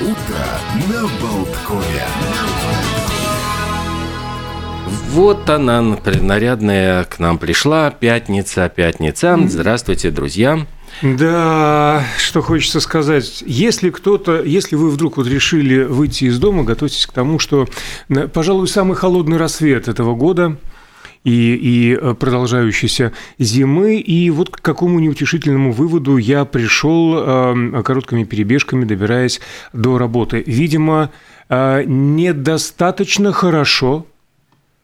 утро на Болткове. Вот она, нарядная к нам пришла. Пятница, пятница. Здравствуйте, друзья. Да, что хочется сказать. Если кто-то, если вы вдруг вот решили выйти из дома, готовьтесь к тому, что, пожалуй, самый холодный рассвет этого года и, и э, продолжающейся зимы. И вот к какому неутешительному выводу я пришел э, короткими перебежками, добираясь до работы. Видимо, э, недостаточно хорошо,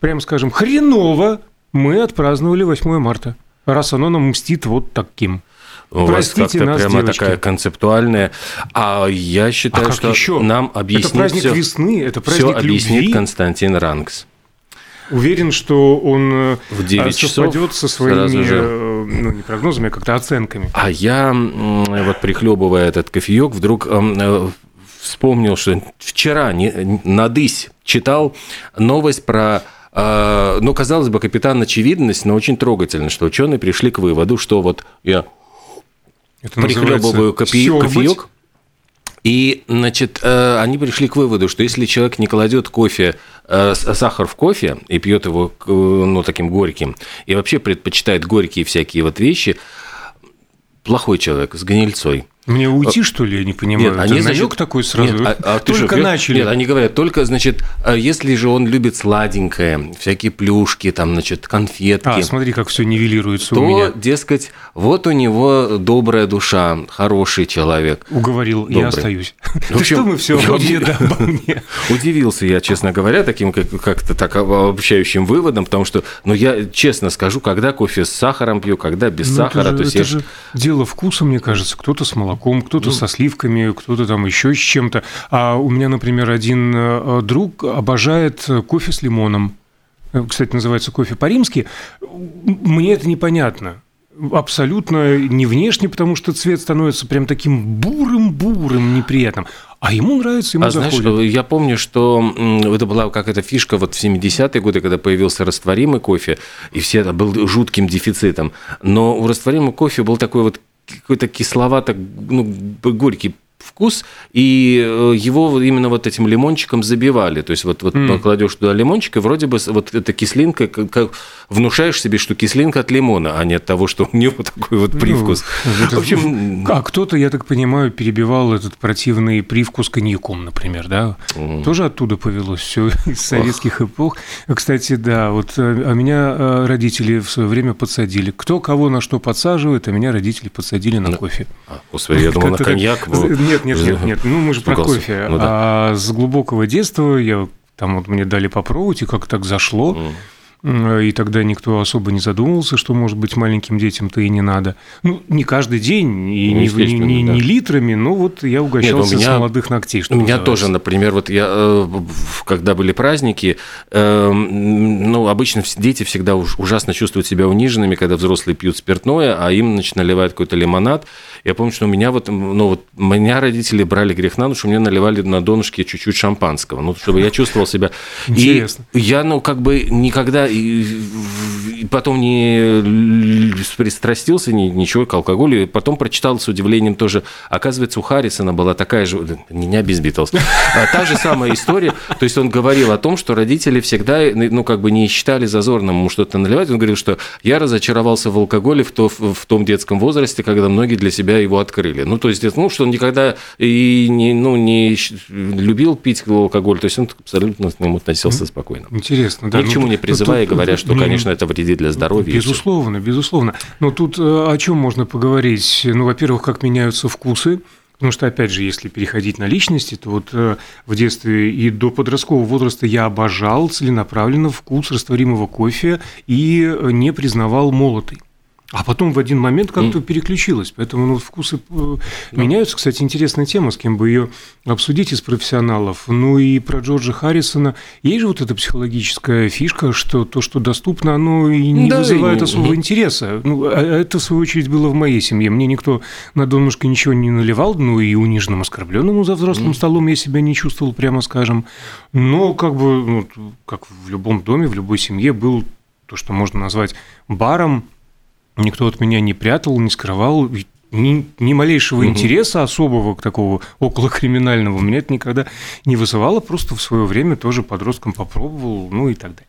прям скажем, хреново мы отпраздновали 8 марта, раз оно нам мстит вот таким. У Простите вас как-то прямо девочки. такая концептуальная. А я считаю, а что еще? нам объяснит Это праздник все, весны, это праздник все объяснит любви. Константин Ранкс. Уверен, что он э, в 9 совпадет со своими, же... Э, ну, не прогнозами, а как-то оценками. А я, вот прихлебывая этот кофеек, вдруг э, вспомнил, что вчера не, надысь читал новость про ну, казалось бы, капитан очевидность, но очень трогательно, что ученые пришли к выводу, что вот я это прихлебываю кофе, кофеек. И, значит, э, они пришли к выводу, что если человек не кладет кофе, э, сахар в кофе и пьет его, ну, таким горьким, и вообще предпочитает горькие всякие вот вещи, плохой человек с гнильцой. Мне уйти, что ли, я не понимаю? Нет, они, намек значит, такой сразу. Нет, а, а только что, начали. Нет, они говорят, только, значит, а если же он любит сладенькое, всякие плюшки, там, значит, конфетки. А, смотри, как все нивелируется то, у меня. дескать, вот у него добрая душа, хороший человек. Уговорил, добрый. я остаюсь. Да что мы все обо мне, да, обо мне. Удивился я, честно говоря, таким как-то так обобщающим выводом, потому что, ну, я честно скажу, когда кофе с сахаром пью, когда без ну, сахара, то есть это же дело вкуса, мне кажется, кто-то с молоком, кто-то ну, со сливками, кто-то там еще с чем-то. А у меня, например, один э, друг обожает кофе с лимоном. Э, кстати, называется кофе по-римски. Мне это непонятно абсолютно не внешне, потому что цвет становится прям таким бурым-бурым, неприятным. А ему нравится, ему а заходит. знаешь, я помню, что это была какая-то фишка вот в 70-е годы, когда появился растворимый кофе, и все это был жутким дефицитом. Но у растворимого кофе был такой вот какой-то кисловато, ну, горький вкус, и э, его именно вот этим лимончиком забивали. То есть вот, вот mm. кладешь туда лимончик, и вроде бы вот эта кислинка, как, как внушаешь себе, что кислинка от лимона, а не от того, что у него такой вот привкус. Ну, в общем, а кто-то, я так понимаю, перебивал этот противный привкус коньяком, например, да? Mm. Тоже оттуда повелось все из советских Ох. эпох. Кстати, да, вот э, а меня э, родители в свое время подсадили. Кто кого на что подсаживает, а меня родители подсадили на кофе. А, господи, я думал, на коньяк. Нет, нет, нет, нет. Ну, мы же про кофе. Ну, да. А с глубокого детства я там вот мне дали попробовать, и как так зашло. Mm. И тогда никто особо не задумывался, что, может быть, маленьким детям-то и не надо. Ну, не каждый день, и не, не, не, да. не литрами, но вот я угощался Нет, меня, с молодых ногтей. Что у меня тоже, например, вот я, э, когда были праздники, эм, ну, обычно дети всегда ужасно чувствуют себя униженными, когда взрослые пьют спиртное, а им, значит, наливают какой-то лимонад. Я помню, что у меня вот, ну, вот меня родители брали грех на душу, мне наливали на донышке чуть-чуть шампанского, ну, чтобы я чувствовал себя. Интересно. И я, ну, как бы никогда и, и потом не пристрастился ни, ничего к алкоголю. И потом прочитал с удивлением тоже. Оказывается, у Харрисона была такая же... Не без Битлз. А, та же самая история. То есть он говорил о том, что родители всегда, ну, как бы не считали зазорным ему что-то наливать. Он говорил, что я разочаровался в алкоголе в, то, в том детском возрасте, когда многие для себя его открыли. Ну, то есть, ну, что он никогда и не, ну, не любил пить алкоголь. То есть он абсолютно к нему относился спокойно. Интересно, да. Ни к чему не ну, призывая и говоря, что, конечно, это вредит для здоровья. Безусловно, безусловно. Но тут э, о чем можно поговорить? Ну, во-первых, как меняются вкусы. Потому что, опять же, если переходить на личности, то вот э, в детстве и до подросткового возраста я обожал целенаправленно вкус растворимого кофе и э, не признавал молотый. А потом в один момент как-то mm. переключилось. Поэтому ну, вкусы mm. меняются. Кстати, интересная тема, с кем бы ее обсудить из профессионалов. Ну и про Джорджа Харрисона. Есть же вот эта психологическая фишка, что то, что доступно, оно и не да, вызывает и... особого mm. интереса. Ну, а, это, в свою очередь, было в моей семье. Мне никто на донышко ничего не наливал, ну и униженным, оскорбленным за взрослым mm. столом я себя не чувствовал, прямо скажем. Но как бы, ну, как в любом доме, в любой семье был то, что можно назвать баром, Никто от меня не прятал, не скрывал. ни, ни малейшего угу. интереса особого к такого околокриминального у меня это никогда не вызывало, просто в свое время тоже подростком попробовал, ну и так далее.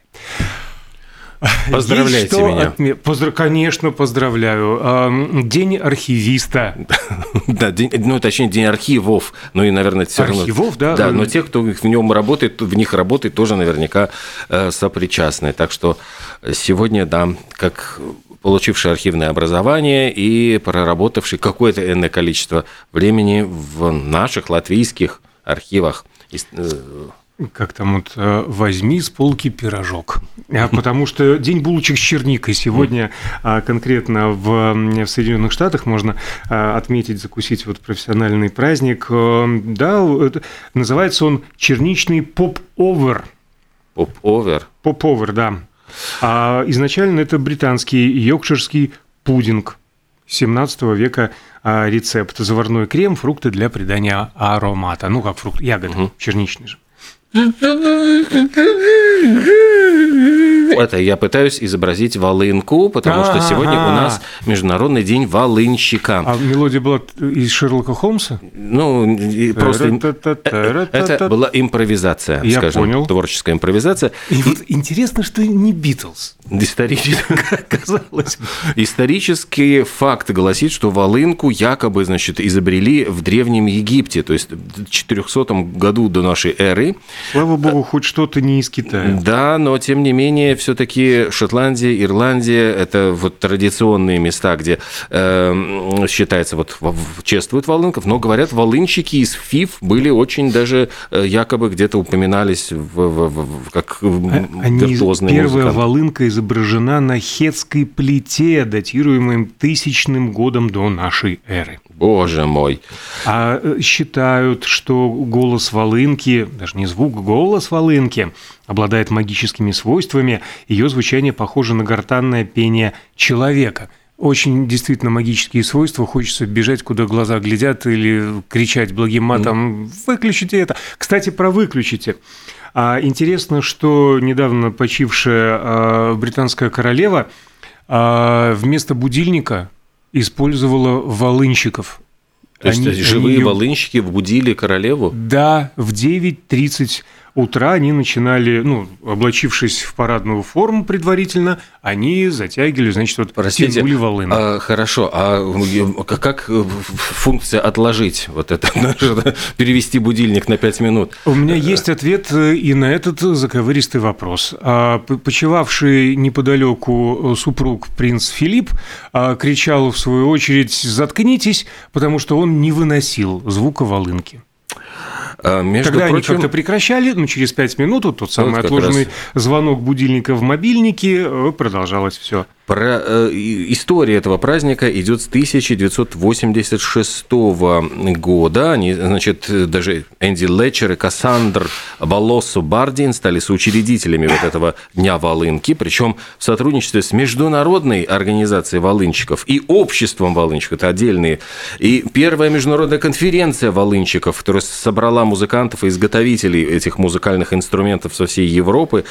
Поздравляйте что меня. Отме... Поздра... Конечно, поздравляю. День архивиста. да, день, ну, точнее, день архивов. Ну и, наверное, все равно... Архивов, да. Да, но те, кто в нем работает, в них работает, тоже наверняка э, сопричастны. Так что сегодня, да, как получивший архивное образование и проработавший какое-то энное количество времени в наших латвийских архивах э, как там вот э, возьми с полки пирожок, а, потому что день булочек с черникой сегодня а, конкретно в, в Соединенных Штатах можно а, отметить, закусить вот профессиональный праздник, э, да, называется он черничный popover. Popover. Popover, да. А изначально это британский йоркширский пудинг 17 века рецепт заварной крем, фрукты для придания аромата, ну как фрукт, ягоды, угу. черничный же. Это я пытаюсь изобразить волынку, потому что сегодня у нас Международный день волынщика. А мелодия была из Шерлока Холмса? Ну, просто это была импровизация, я скажем, понял. творческая импровизация. И вот интересно, что не Битлз. Исторически, казалось. Исторический факт гласит, что волынку якобы, значит, изобрели в Древнем Египте, то есть в 400 году до нашей эры. Слава богу, хоть что-то не из Китая. Да, но тем не менее, все-таки Шотландия, Ирландия – это вот традиционные места, где э, считается, вот чествуют волынков, но говорят, волынщики из ФИФ были очень даже э, якобы где-то упоминались в, в, в, как а, Они, виртуозные Первая музыканты. волынка изображена на хетской плите, датируемой тысячным годом до нашей эры. Боже мой. А э, считают, что голос волынки, даже не звук, голос волынки обладает магическими свойствами, ее звучание похоже на гортанное пение человека – очень действительно магические свойства. Хочется бежать, куда глаза глядят, или кричать благим матом «выключите это». Кстати, про «выключите». А интересно, что недавно почившая а, британская королева а, вместо будильника использовала волынщиков. То есть они, живые они... волынщики будили королеву? Да, в 9.30 утра они начинали, ну, облачившись в парадную форму предварительно, они затягивали, значит, вот Простите, тянули волыны. А, хорошо, а как функция отложить вот это, перевести будильник на 5 минут? У меня есть ответ и на этот заковыристый вопрос. А, почевавший неподалеку супруг принц Филипп а, кричал в свою очередь «заткнитесь», потому что он не выносил звука волынки. А, между Когда прочим... они как-то прекращали, ну, через пять минут вот тот самый вот отложенный раз... звонок будильника в мобильнике, э, продолжалось все. Про э, история этого праздника идет с 1986 года. Они, значит, даже Энди Летчер и Кассандр Балоссо Бардин стали соучредителями вот этого Дня волынки, причем в сотрудничестве с Международной организацией волынщиков и Обществом волынщиков, это отдельные. И первая международная конференция волынщиков, которая собрала музыкантов и изготовителей этих музыкальных инструментов со всей Европы.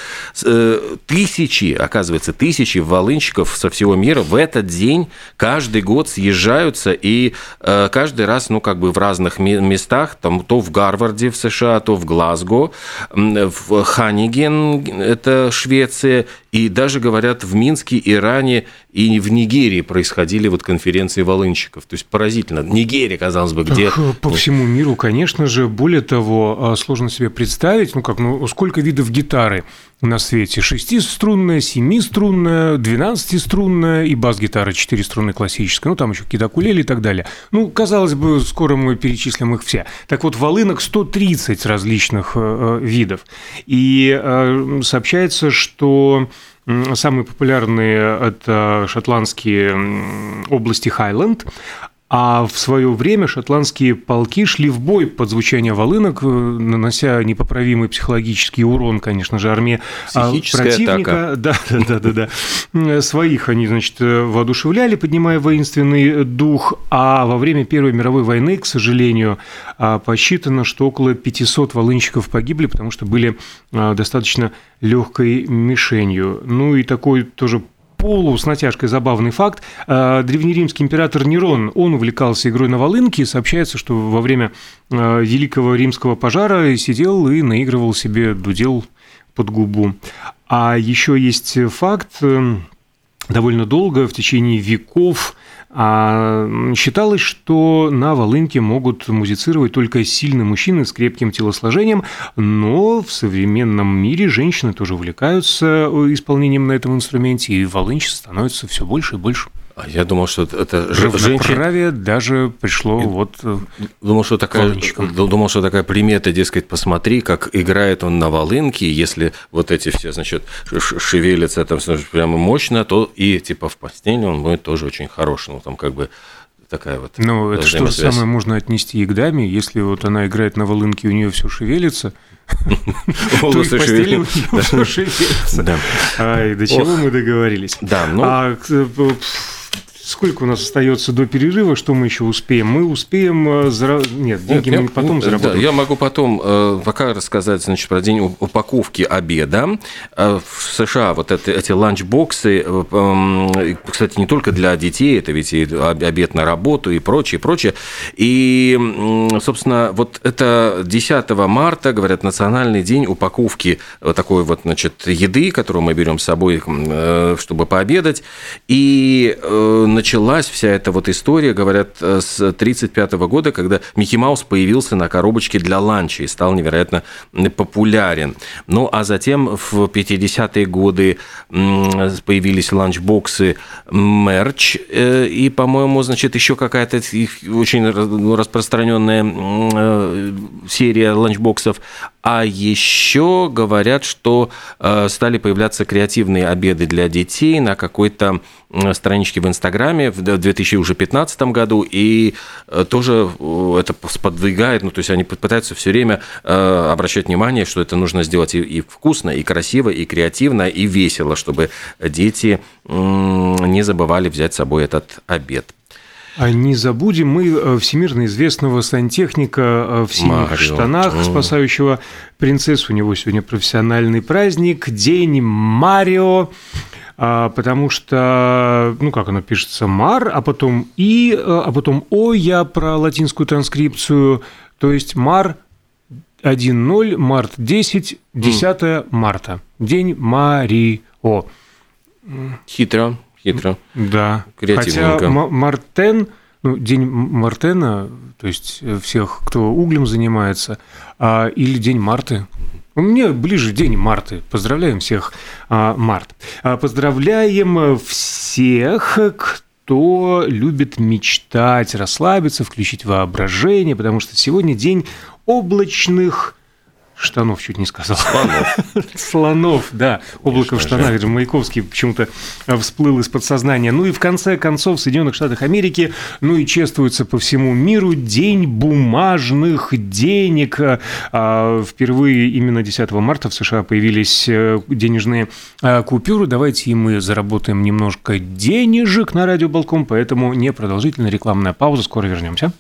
Э, тысячи, оказывается, тысячи волынщиков художников со всего мира в этот день каждый год съезжаются и э, каждый раз, ну, как бы в разных местах, там, то в Гарварде в США, то в Глазго, в Ханиген, это Швеция, и даже, говорят, в Минске, Иране и в Нигерии происходили вот конференции волынщиков. То есть поразительно. Нигерия, казалось бы, где... По всему миру, конечно же. Более того, а, сложно себе представить, ну как, ну сколько видов гитары на свете? Шестиструнная, семиструнная, двенадцатиструнная и бас-гитара четыре классическая. Ну, там еще какие-то кидакулели и так далее. Ну, казалось бы, скоро мы перечислим их все. Так вот, волынок 130 различных э, э, видов. И сообщается, что Самые популярные – это шотландские области Хайленд, а в свое время шотландские полки шли в бой под звучание волынок, э, нанося непоправимый психологический урон, конечно же, армии а, противника. Атака. Да, да, да, да. Своих они, значит, воодушевляли, поднимая воинственный дух. А во время Первой мировой войны, к сожалению, а, посчитано, что около 500 волынщиков погибли, потому что были а, достаточно легкой мишенью. Ну и такой тоже полу с натяжкой забавный факт. Э, древнеримский император Нерон, он увлекался игрой на волынке, сообщается, что во время э, Великого Римского пожара сидел и наигрывал себе дудел под губу. А еще есть факт, довольно долго, в течение веков, а считалось, что на волынке могут музицировать только сильные мужчины с крепким телосложением, но в современном мире женщины тоже увлекаются исполнением на этом инструменте, и волынчиц становится все больше и больше. А я думал, что это женщина... даже пришло и, вот э, думал, что такая, думал, что такая примета, дескать, посмотри, как играет он на волынке, если вот эти все, значит, шевелятся там прямо мощно, то и типа в постели он будет тоже очень хорош. Ну, там как бы такая вот. Ну, это что же самое можно отнести и к даме, если вот она играет на волынке, у нее все шевелится, то и постели у нее все шевелится. Ай, до чего мы договорились? Да, ну... Э, Сколько у нас остается до перерыва? Что мы еще успеем? Мы успеем... Э, Зара... Нет, деньги Нет, мы я, потом да, заработаем. я могу потом э, пока рассказать значит, про день упаковки обеда. Э, в США вот это, эти ланчбоксы, кстати, не только для детей, это ведь и обед на работу и прочее, прочее. И, собственно, вот это 10 марта, говорят, национальный день упаковки такой вот, значит, еды, которую мы берем с собой, чтобы пообедать. И началась вся эта вот история, говорят, э, с 1935 года, когда Микки Маус появился на коробочке для ланча и стал невероятно популярен. Ну, а затем в 50-е годы появились ланчбоксы мерч, э, и, по-моему, значит, еще какая-то очень ну, распространенная э, серия ланчбоксов. А еще говорят, что стали появляться креативные обеды для детей на какой-то страничке в Инстаграме в 2015 году, и э, тоже э, это сподвигает, ну, то есть они пытаются все время э, обращать внимание, что это нужно сделать и вкусно, и красиво, и креативно, и весело, чтобы дети не забывали взять с собой этот обед. А не забудем мы всемирно известного сантехника в синих Марио. штанах, спасающего принцессу. У него сегодня профессиональный праздник, День Марио. А, потому что, ну, как оно пишется, мар, а потом и, а потом о, я про латинскую транскрипцию, то есть мар 1.0, март 10, 10 mm. марта, день Марио. Хитро, хитро. Да. Хотя Мартен, ну, день Мартена, то есть э, всех, кто углем занимается, а, или день Марты, мне ближе день Марты. Поздравляем всех, а, Март. А, поздравляем всех, кто любит мечтать, расслабиться, включить воображение, потому что сегодня день облачных Штанов чуть не сказал. Слонов. Слонов, да. Облако в штанах. Же Маяковский почему-то всплыл из подсознания. Ну и в конце концов в Соединенных Штатах Америки, ну и чествуется по всему миру День бумажных денег. А, впервые именно 10 марта в США появились э, денежные а, купюры. Давайте и мы заработаем немножко денежек на радио Балкон, поэтому непродолжительная рекламная пауза. Скоро вернемся.